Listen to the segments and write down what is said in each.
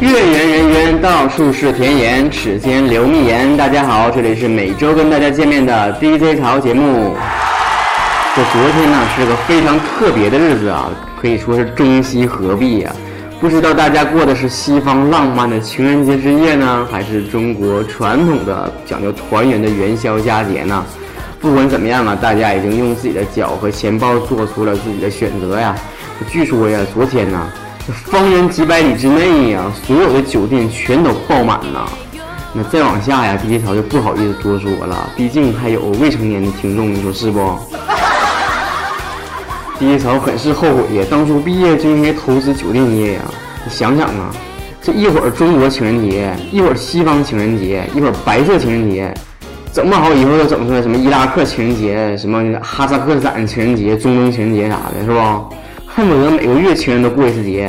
月圆人圆，到处是甜言，齿间留蜜言。大家好，这里是每周跟大家见面的 DJ 潮节目。这昨天呢是个非常特别的日子啊，可以说是中西合璧呀。不知道大家过的是西方浪漫的情人节之夜呢，还是中国传统的讲究团圆的元宵佳节呢？不管怎么样啊，大家已经用自己的脚和钱包做出了自己的选择呀。据说呀，昨天呢，方圆几百里之内呀，所有的酒店全都爆满了。那再往下呀，第一条就不好意思多说了，毕竟还有未成年的听众，你说是不？第一条很是后悔呀，当初毕业就应该投资酒店业呀。你想想啊，这一会儿中国情人节，一会儿西方情人节，一会儿白色情人节。整不好以后又整出来什么伊拉克情人节、什么哈萨克斯坦情人节、中东情人节啥的，是不？恨不得每个月情人都过一次节。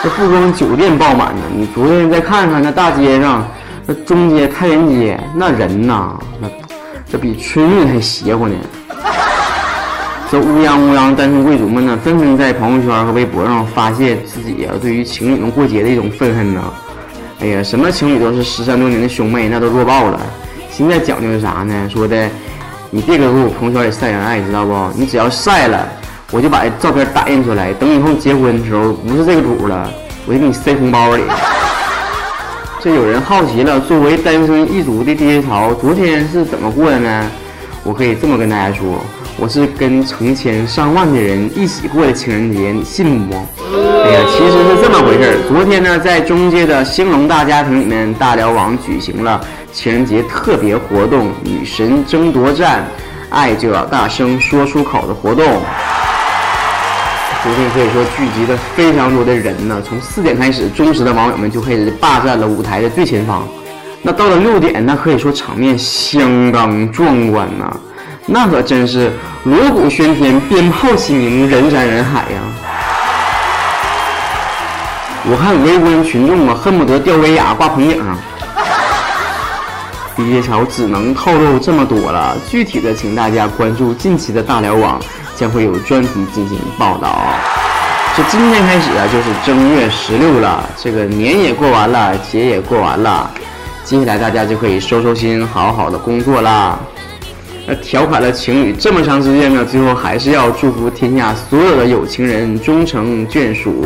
这不光酒店爆满呢，你昨天再看看那大街上，那中街、太原街那人呐，那这比春运还邪乎呢。这乌泱乌泱单身贵族们呢，纷纷在朋友圈和微博上发泄自己呀对于情侣们过节的一种愤恨呢。哎呀，什么情侣都是失散多年的兄妹，那都弱爆了。现在讲究是啥呢？说的，你别搁我朋友圈里晒恩爱，知道不？你只要晒了，我就把照片打印出来，等以后结婚的时候不是这个主了，我就给你塞红包里。这有人好奇了，作为单身一族的 DJ 潮，昨天是怎么过的呢？我可以这么跟大家说，我是跟成千上万的人一起过的情人节，你信不？哎呀，其实是这么回事儿。昨天呢，在中街的兴隆大家庭里面，大辽网举行了。情人节特别活动，女神争夺战，爱就要大声说出口的活动。昨天可以说聚集了非常多的人呢，从四点开始，忠实的网友们就开始霸占了舞台的最前方。那到了六点，那可以说场面相当壮观呐，那可真是锣鼓喧天，鞭炮齐鸣，人山人海呀！我看围观群众啊，恨不得吊威亚挂棚顶上。DJ 潮只能透露这么多了，具体的请大家关注近期的大辽网，将会有专题进行报道。这今天开始啊，就是正月十六了，这个年也过完了，节也过完了，接下来大家就可以收收心，好好的工作啦。那调侃了情侣这么长时间呢，最后还是要祝福天下所有的有情人终成眷属。